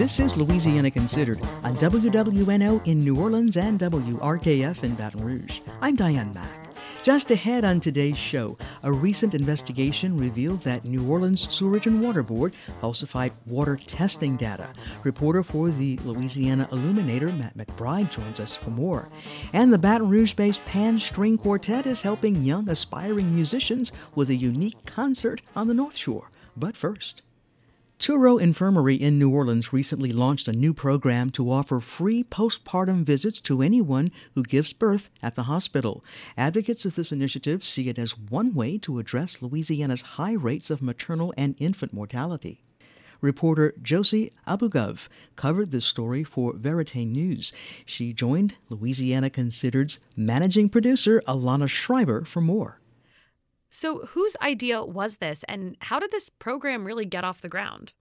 This is Louisiana Considered on WWNO in New Orleans and WRKF in Baton Rouge. I'm Diane Mack. Just ahead on today's show, a recent investigation revealed that New Orleans Sewerage and Water Board falsified water testing data. Reporter for the Louisiana Illuminator, Matt McBride, joins us for more. And the Baton Rouge based Pan String Quartet is helping young aspiring musicians with a unique concert on the North Shore. But first, Touro Infirmary in New Orleans recently launched a new program to offer free postpartum visits to anyone who gives birth at the hospital. Advocates of this initiative see it as one way to address Louisiana's high rates of maternal and infant mortality. Reporter Josie Abugov covered this story for Verite News. She joined Louisiana Considered's managing producer Alana Schreiber for more. So, whose idea was this, and how did this program really get off the ground?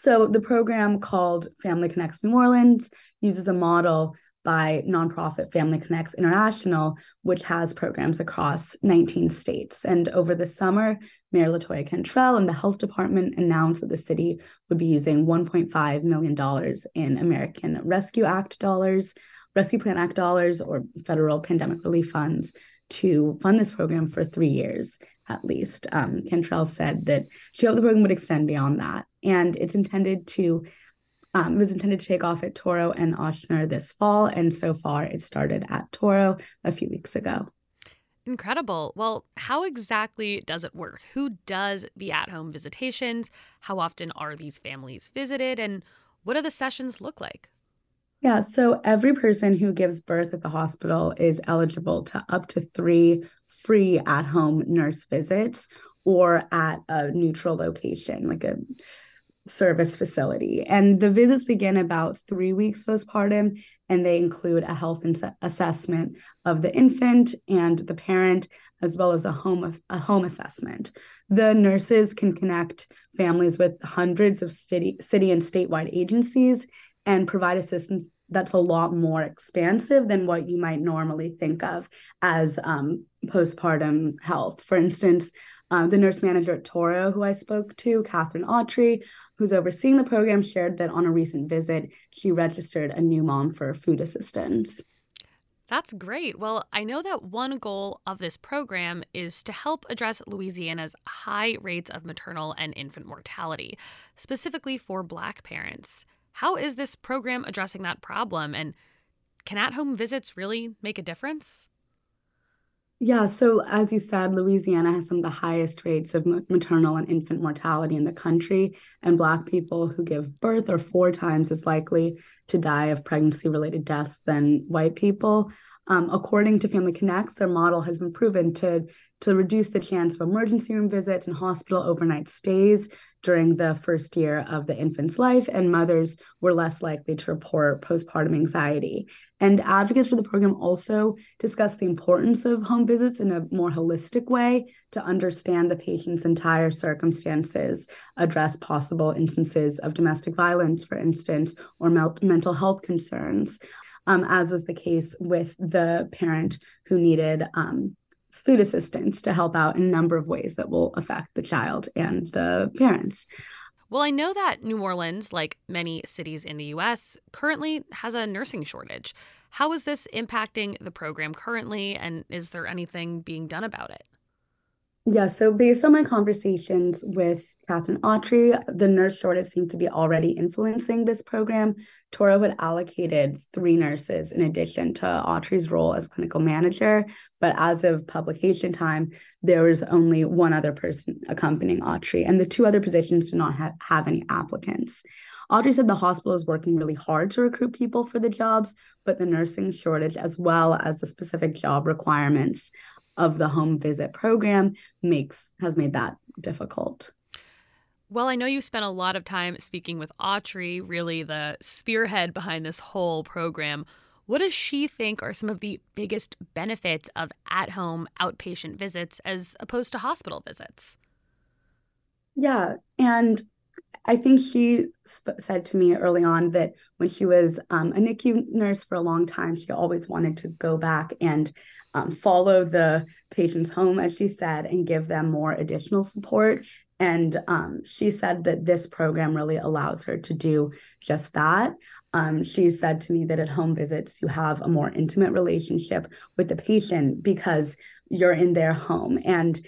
So, the program called Family Connects New Orleans uses a model by nonprofit Family Connects International, which has programs across 19 states. And over the summer, Mayor Latoya Cantrell and the health department announced that the city would be using $1.5 million in American Rescue Act dollars, Rescue Plan Act dollars, or federal pandemic relief funds to fund this program for three years at least. Um, Cantrell said that she hoped the program would extend beyond that, and it's intended to. Um, it was intended to take off at Touro and Ochsner this fall, and so far it started at Touro a few weeks ago. Incredible. Well, how exactly does it work? Who does the at home visitations? How often are these families visited? And what do the sessions look like? Yeah, so every person who gives birth at the hospital is eligible to up to three free at home nurse visits or at a neutral location, like a service facility. And the visits begin about three weeks postpartum, and they include a health assessment of the infant and the parent, as well as a home a home assessment. The nurses can connect families with hundreds of city, city and statewide agencies and provide assistance that's a lot more expansive than what you might normally think of as um, postpartum health. For instance, uh, the nurse manager at Touro, who I spoke to, Catherine Autry, who's overseeing the program, shared that on a recent visit, she registered a new mom for food assistance. That's great. Well, I know that one goal of this program is to help address Louisiana's high rates of maternal and infant mortality, specifically for Black parents. How is this program addressing that problem? And can at home visits really make a difference? Yeah, so as you said, Louisiana has some of the highest rates of maternal and infant mortality in the country, and Black people who give birth are four times as likely to die of pregnancy related deaths than white people. Um, according to Family Connects, their model has been proven to, to reduce the chance of emergency room visits and hospital overnight stays during the first year of the infant's life, and mothers were less likely to report postpartum anxiety. And advocates for the program also discuss the importance of home visits in a more holistic way to understand the patient's entire circumstances, address possible instances of domestic violence, for instance, or mental health concerns. Um, as was the case with the parent who needed um, food assistance to help out in a number of ways that will affect the child and the parents. Well, I know that New Orleans, like many cities in the US, currently has a nursing shortage. How is this impacting the program currently, and is there anything being done about it? Yeah, so based on my conversations with Catherine Autry, the nurse shortage seemed to be already influencing this program. Touro had allocated three nurses in addition to Autry's role as clinical manager, but as of publication time, there was only one other person accompanying Autry, and the two other positions did not have, have any applicants. Autry said the hospital is working really hard to recruit people for the jobs, but the nursing shortage, as well as the specific job requirements of the home visit program, makes has made that difficult. Well, I know you spent a lot of time speaking with Autry, really the spearhead behind this whole program. What does she think are some of the biggest benefits of at home outpatient visits as opposed to hospital visits? Yeah. And I think she sp- said to me early on that when she was um, a NICU nurse for a long time, she always wanted to go back and um, follow the patients home, as she said, and give them more additional support And um, she said that this program really allows her to do just that. Um, she said to me that at home visits, you have a more intimate relationship with the patient because you're in their home. And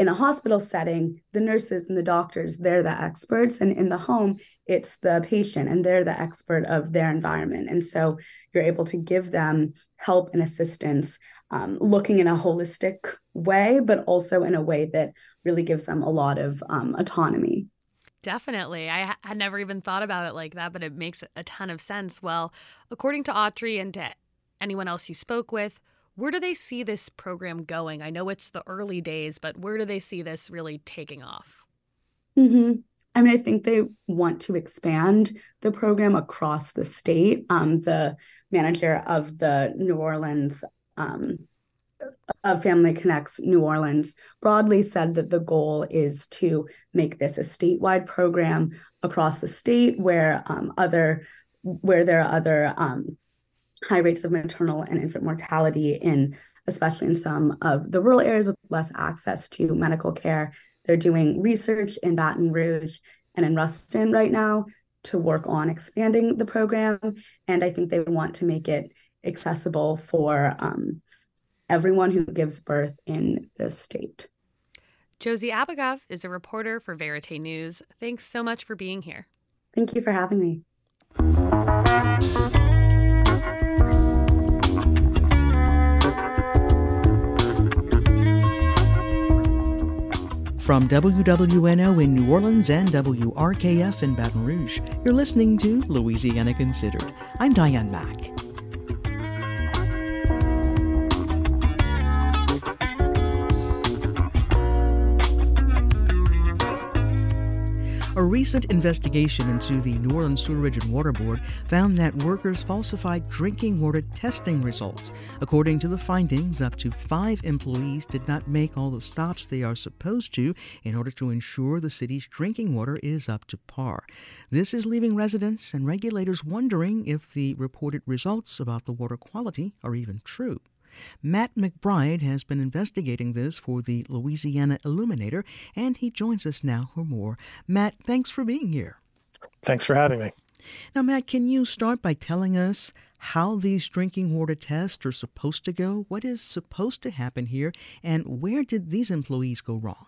in a hospital setting, the nurses and the doctors, they're the experts. And in the home, it's the patient and they're the expert of their environment. And so you're able to give them help and assistance, um, looking in a holistic way, but also in a way that really gives them a lot of um, autonomy. Definitely. I had never even thought about it like that, but it makes a ton of sense. Well, according to Autry and to anyone else you spoke with, where do they see this program going? I know it's the early days, but where do they see this really taking off? Mm-hmm. I mean, I think they want to expand the program across the state. Um, the manager of the New Orleans um, of Family Connects New Orleans broadly said that the goal is to make this a statewide program across the state where um, other where there are other um, high rates of maternal and infant mortality in especially in some of the rural areas with less access to medical care. They're doing research in Baton Rouge and in Ruston right now to work on expanding the program. And I think they want to make it accessible for um, everyone who gives birth in the state. Josie Abugov is a reporter for Verite News. Thanks so much for being here. Thank you for having me. From WWNO in New Orleans and WRKF in Baton Rouge, you're listening to Louisiana Considered. I'm Diane Mack. A recent investigation into the New Orleans Sewerage and Water Board found that workers falsified drinking water testing results. According to the findings, up to five employees did not make all the stops they are supposed to in order to ensure the city's drinking water is up to par. This is leaving residents and regulators wondering if the reported results about the water quality are even true. Matt McBride has been investigating this for the Louisiana Illuminator, and he joins us now for more. Matt, thanks for being here. Thanks for having me. Now, Matt, can you start by telling us how these drinking water tests are supposed to go? What is supposed to happen here, and where did these employees go wrong?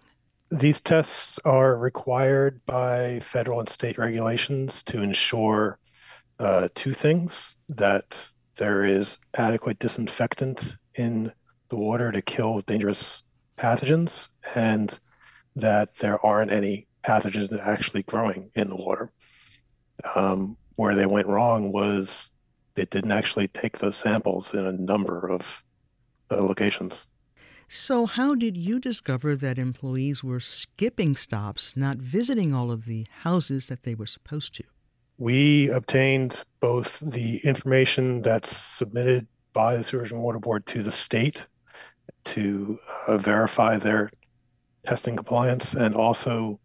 These tests are required by federal and state regulations to ensure uh, two things that there is adequate disinfectant in the water to kill dangerous pathogens and that there aren't any pathogens actually growing in the water. Um, where they went wrong was they didn't actually take those samples in a number of uh, locations. So, how did you discover that employees were skipping stops, not visiting all of the houses that they were supposed to? We obtained both the information that's submitted by the Sewage and Water Board to the state to uh, verify their testing compliance and also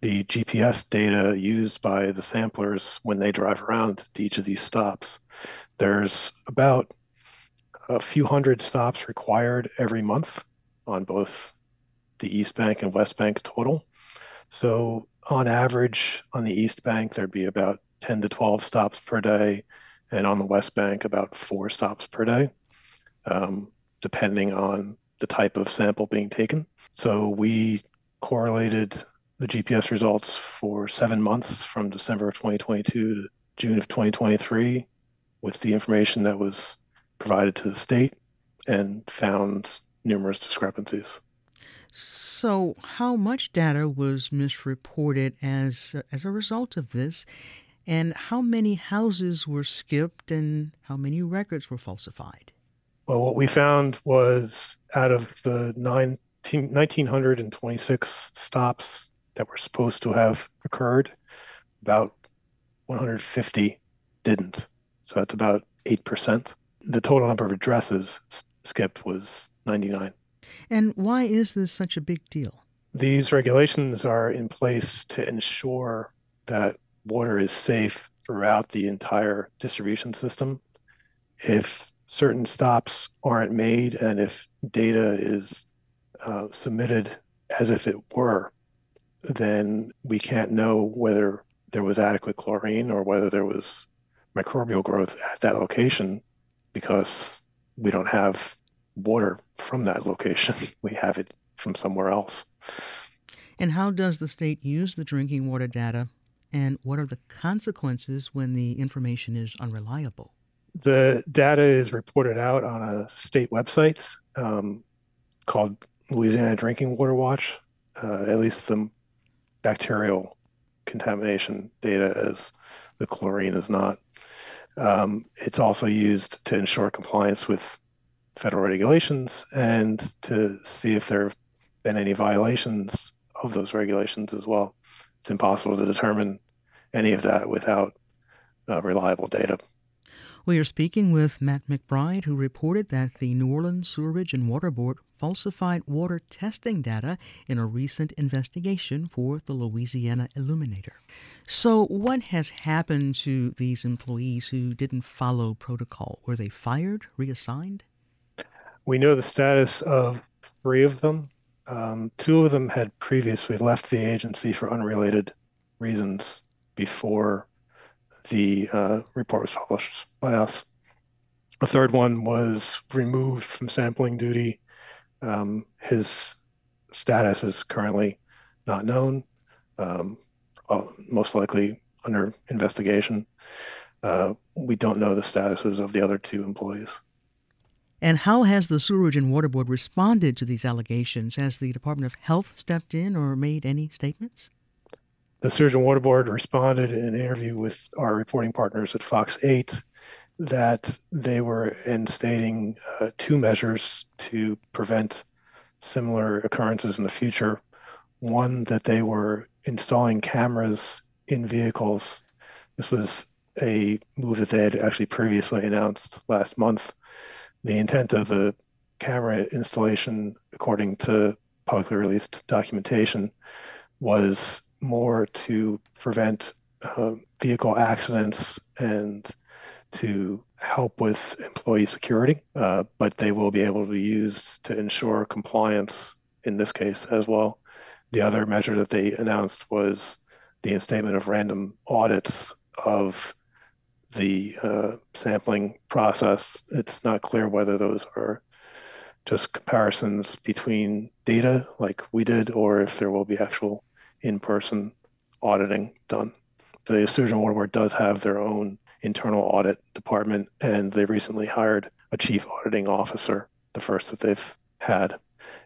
the GPS data used by the samplers when they drive around to each of these stops. There's about a few hundred stops required every month on both the East Bank and West Bank total. So, on average, on the East Bank, there'd be about 10 to 12 stops per day, and on the West Bank, about four stops per day, um, depending on the type of sample being taken. So we correlated the GPS results for seven months from December of 2022 to June of 2023 with the information that was provided to the state and found numerous discrepancies. So, how much data was misreported as as a result of this, and how many houses were skipped and how many records were falsified? Well, what we found was out of the 19, 1,926 stops that were supposed to have occurred, about 150 didn't. So that's about 8%. The total number of addresses skipped was 99. And why is this such a big deal? These regulations are in place to ensure that water is safe throughout the entire distribution system. If certain stops aren't made and if data is uh, submitted as if it were, then we can't know whether there was adequate chlorine or whether there was microbial growth at that location because we don't have water from that location. We have it from somewhere else. And how does the state use the drinking water data? And what are the consequences when the information is unreliable? The data is reported out on a state website um, called Louisiana Drinking Water Watch. Uh, at least the bacterial contamination data as the chlorine is not. Um, it's also used to ensure compliance with federal regulations and to see if there have been any violations of those regulations as well. It's impossible to determine any of that without uh, reliable data. We are speaking with Matt McBride, who reported that the New Orleans Sewerage and Water Board falsified water testing data in a recent investigation for the Louisiana Illuminator. So, what has happened to these employees who didn't follow protocol? Were they fired, reassigned? We know the status of three of them. Um, two of them had previously left the agency for unrelated reasons before the uh, report was published by us. A third one was removed from sampling duty. Um, his status is currently not known, um, uh, most likely under investigation. Uh, we don't know the statuses of the other two employees. And how has the Sewerage and Water Board responded to these allegations? Has the Department of Health stepped in or made any statements? The Sewerage and Water Board responded in an interview with our reporting partners at Fox 8 that they were instating uh, two measures to prevent similar occurrences in the future. One, that they were installing cameras in vehicles. This was a move that they had actually previously announced last month the intent of the camera installation, according to publicly released documentation, was more to prevent uh, vehicle accidents and to help with employee security, uh, but they will be able to be used to ensure compliance in this case as well. The other measure that they announced was the instatement of random audits of the uh, sampling process, it's not clear whether those are just comparisons between data like we did or if there will be actual in-person auditing done. The Surgeon Water does have their own internal audit department and they recently hired a chief auditing officer, the first that they've had.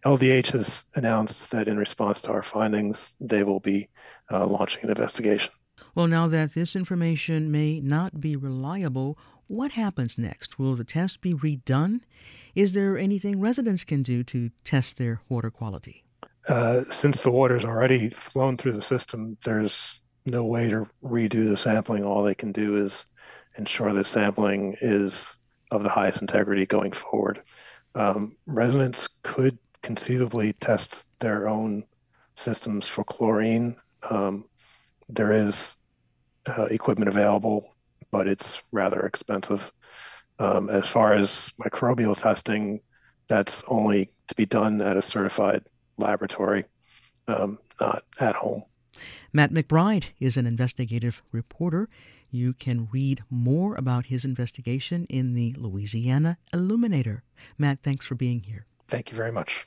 LDH has announced that in response to our findings, they will be uh, launching an investigation. Well, now that this information may not be reliable, what happens next? Will the test be redone? Is there anything residents can do to test their water quality? Uh, since the water's already flown through the system, there's no way to redo the sampling. All they can do is ensure that sampling is of the highest integrity going forward. Um, residents could conceivably test their own systems for chlorine. Um, there is uh, equipment available, but it's rather expensive. Um, as far as microbial testing, that's only to be done at a certified laboratory, um, not at home. Matt McBride is an investigative reporter. You can read more about his investigation in the Louisiana Illuminator. Matt, thanks for being here. Thank you very much.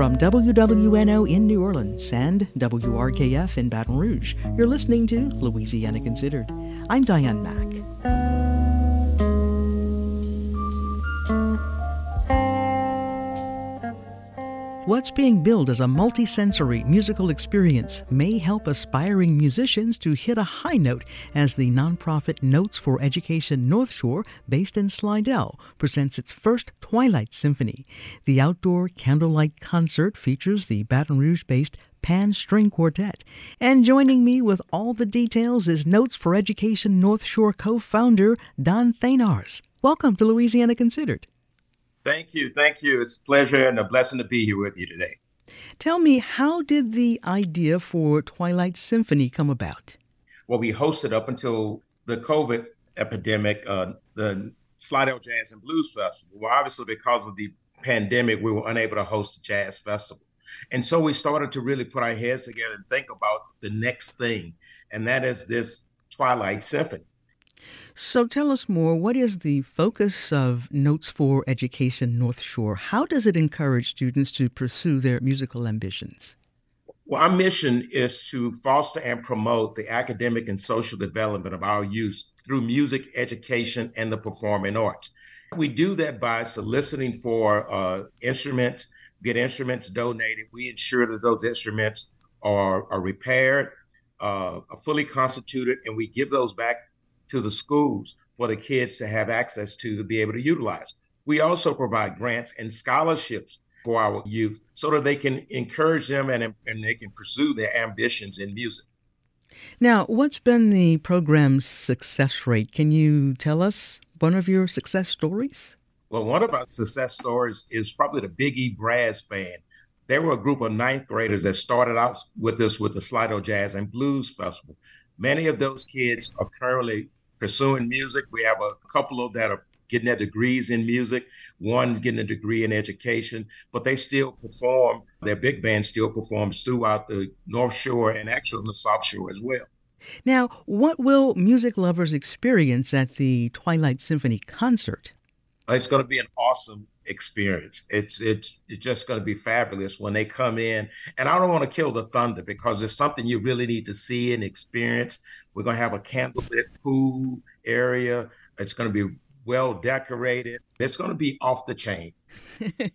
From WWNO in New Orleans and WRKF in Baton Rouge, you're listening to Louisiana Considered. I'm Diane Mack. What's being billed as a multisensory musical experience may help aspiring musicians to hit a high note as the nonprofit Notes for Education North Shore, based in Slidell, presents its first Twilight Symphony. The outdoor candlelight concert features the Baton Rouge based Pan String Quartet. And joining me with all the details is Notes for Education North Shore co founder Don Thanars. Welcome to Louisiana Considered. Thank you. Thank you. It's a pleasure and a blessing to be here with you today. Tell me, how did the idea for Twilight Symphony come about? Well, we hosted up until the COVID epidemic, uh, the Slidell Jazz and Blues Festival. Well, obviously, because of the pandemic, we were unable to host a jazz festival. And so we started to really put our heads together and think about the next thing, and that is this Twilight Symphony. So tell us more. What is the focus of Notes for Education North Shore? How does it encourage students to pursue their musical ambitions? Well, our mission is to foster and promote the academic and social development of our youth through music education and the performing arts. We do that by soliciting for uh, instruments, get instruments donated. We ensure that those instruments are, are repaired, uh, are fully constituted, and we give those back to the schools for the kids to have access to to be able to utilize. We also provide grants and scholarships for our youth so that they can encourage them and, and they can pursue their ambitions in music. Now, what's been the program's success rate? Can you tell us one of your success stories? Well, one of our success stories is probably the Big E Brass Band. They were a group of ninth graders that started out with us with the Slidell Jazz and Blues Festival. Many of those kids are currently pursuing music. We have a couple of that are getting their degrees in music, one getting a degree in education, but they still perform, their big band still performs throughout the North Shore and actually on the South Shore as well. Now, what will music lovers experience at the Twilight Symphony concert? It's going to be an awesome experience. It's it's it's just going to be fabulous when they come in. And I don't want to kill the thunder because it's something you really need to see and experience. We're going to have a candlelit pool area. It's going to be well decorated. It's going to be off the chain.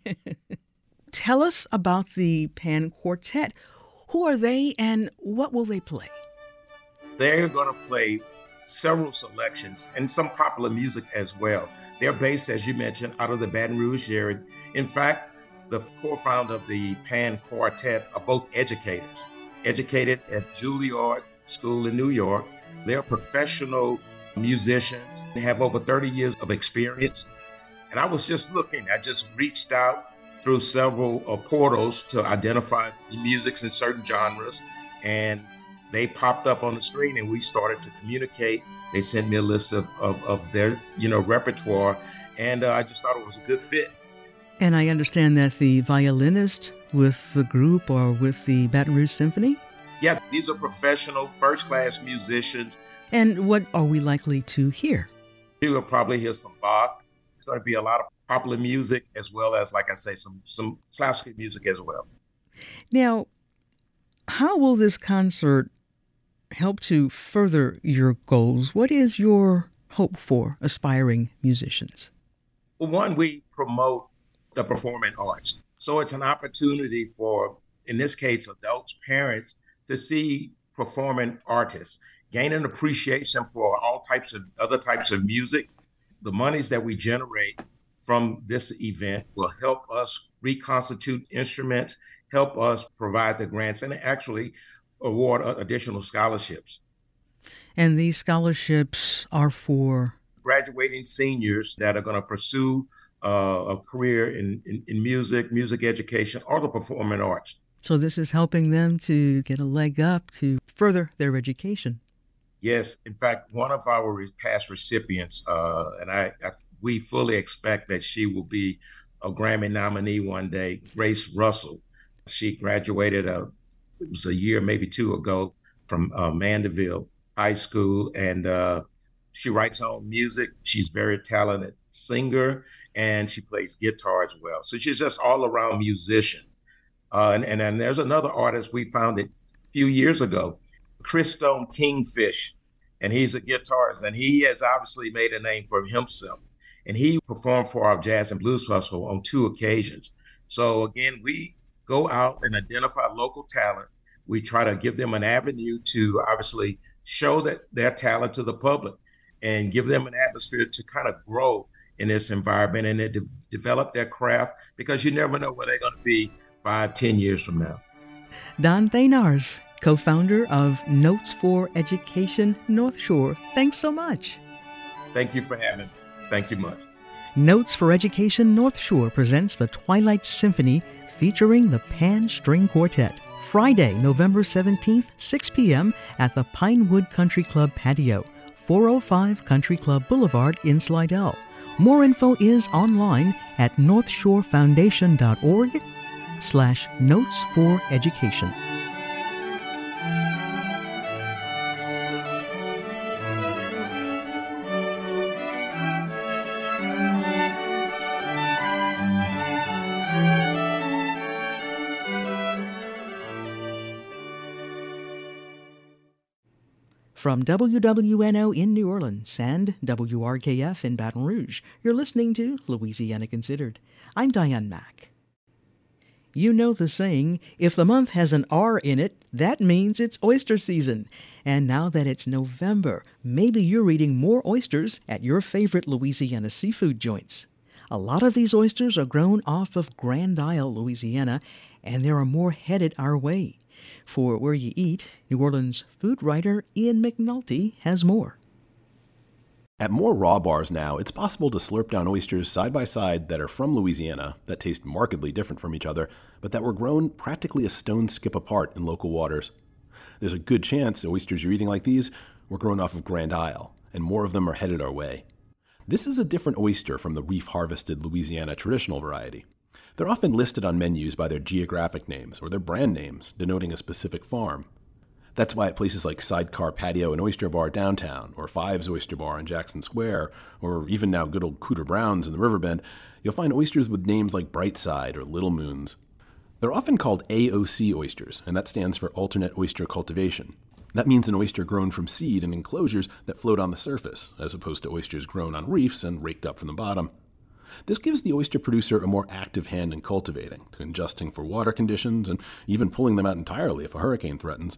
Tell us about the Pan Quartet. Who are they and what will they play? They're going to play several selections and some popular music as well. They're based, as you mentioned, out of the Baton Rouge area. In fact, the co-founder of the Pan Quartet are both educators, educated at Juilliard School in New York. They're professional musicians. They have over 30 years of experience. And I was just looking, I just reached out through several uh, portals to identify the musics in certain genres. And they popped up on the screen and we started to communicate. They sent me a list of, of, of their, you know, repertoire. And uh, I just thought it was a good fit. And I understand that the violinist with the group or with the Baton Rouge Symphony? Yeah, these are professional, first class musicians. And what are we likely to hear? You will probably hear some Bach. It's going to be a lot of popular music as well as, like I say, some some classical music as well. Now, how will this concert help to further your goals? What is your hope for aspiring musicians? Well, one, we promote the performing arts. So it's an opportunity for, in this case, adults, parents to see performing artists, gain an appreciation for all types of other types of music. The monies that we generate from this event will help us reconstitute instruments, help us provide the grants, and actually award additional scholarships. And these scholarships are for graduating seniors that are going to pursue uh, a career in, in, in, music, music education, or the performing arts. So this is helping them to get a leg up to further their education. Yes, in fact, one of our past recipients, uh, and I, I, we fully expect that she will be a Grammy nominee one day. Grace Russell, she graduated a, uh, it was a year, maybe two ago, from uh, Mandeville High School, and uh, she writes her own music. She's very talented singer, and she plays guitar as well. So she's just all around musician. Uh, and, and then there's another artist we found it a few years ago, Christone Kingfish, and he's a guitarist, and he has obviously made a name for himself. And he performed for our Jazz and Blues Festival on two occasions. So again, we go out and identify local talent. We try to give them an avenue to obviously show that their talent to the public and give them an atmosphere to kind of grow in this environment and de- develop their craft because you never know where they're going to be five, ten years from now. Don Thanars, co founder of Notes for Education North Shore. Thanks so much. Thank you for having me. Thank you much. Notes for Education North Shore presents the Twilight Symphony featuring the Pan String Quartet Friday, November 17th, 6 p.m. at the Pinewood Country Club patio, 405 Country Club Boulevard in Slidell. More info is online at northshorefoundation.org slash notes for education. From WWNO in New Orleans and WRKF in Baton Rouge, you're listening to Louisiana Considered. I'm Diane Mack. You know the saying, if the month has an R in it, that means it's oyster season. And now that it's November, maybe you're eating more oysters at your favorite Louisiana seafood joints. A lot of these oysters are grown off of Grand Isle, Louisiana, and there are more headed our way. For Where You Eat, New Orleans food writer Ian McNulty has more. At more raw bars now, it's possible to slurp down oysters side by side that are from Louisiana, that taste markedly different from each other, but that were grown practically a stone skip apart in local waters. There's a good chance the oysters you're eating like these were grown off of Grand Isle, and more of them are headed our way. This is a different oyster from the reef harvested Louisiana traditional variety. They're often listed on menus by their geographic names or their brand names, denoting a specific farm. That's why at places like Sidecar Patio and Oyster Bar downtown, or Fives Oyster Bar in Jackson Square, or even now good old Cooter Brown's in the Riverbend, you'll find oysters with names like Brightside or Little Moons. They're often called AOC oysters, and that stands for Alternate Oyster Cultivation. That means an oyster grown from seed in enclosures that float on the surface, as opposed to oysters grown on reefs and raked up from the bottom. This gives the oyster producer a more active hand in cultivating, adjusting for water conditions, and even pulling them out entirely if a hurricane threatens.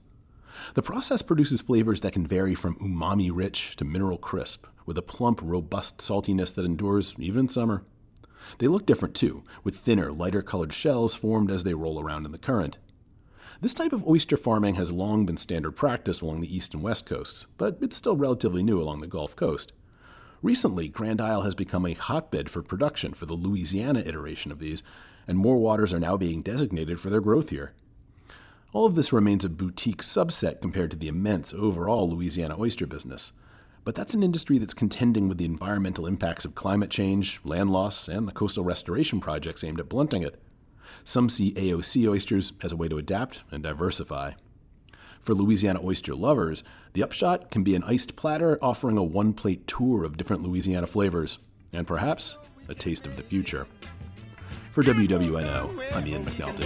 The process produces flavors that can vary from umami rich to mineral crisp, with a plump, robust saltiness that endures even in summer. They look different too, with thinner, lighter colored shells formed as they roll around in the current. This type of oyster farming has long been standard practice along the east and west coasts, but it's still relatively new along the Gulf Coast. Recently, Grand Isle has become a hotbed for production for the Louisiana iteration of these, and more waters are now being designated for their growth here. All of this remains a boutique subset compared to the immense overall Louisiana oyster business. But that's an industry that's contending with the environmental impacts of climate change, land loss, and the coastal restoration projects aimed at blunting it. Some see AOC oysters as a way to adapt and diversify. For Louisiana oyster lovers, the upshot can be an iced platter offering a one plate tour of different Louisiana flavors, and perhaps a taste of the future. For WWNO, I'm Ian McNulty.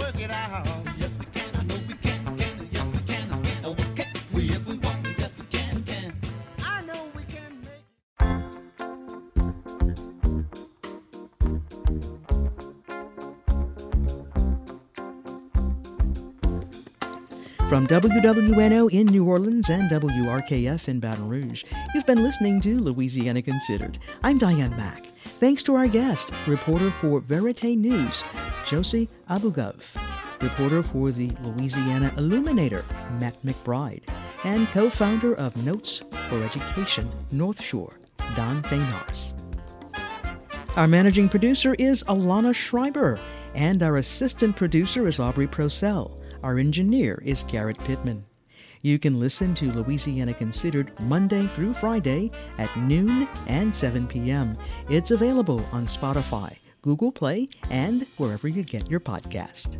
From WWNO in New Orleans and WRKF in Baton Rouge, you've been listening to Louisiana Considered. I'm Diane Mack. Thanks to our guest, reporter for Verite News, Josie Abugov, reporter for the Louisiana Illuminator, Matt McBride, and co founder of Notes for Education North Shore, Don Thanars. Our managing producer is Alana Schreiber, and our assistant producer is Aubrey Procell. Our engineer is Garrett Pittman. You can listen to Louisiana Considered Monday through Friday at noon and 7 p.m. It's available on Spotify, Google Play, and wherever you get your podcast.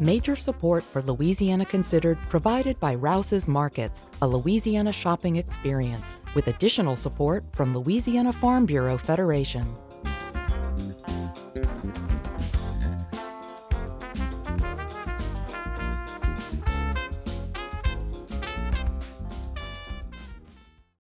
Major support for Louisiana Considered provided by Rouse's Markets, a Louisiana shopping experience, with additional support from Louisiana Farm Bureau Federation.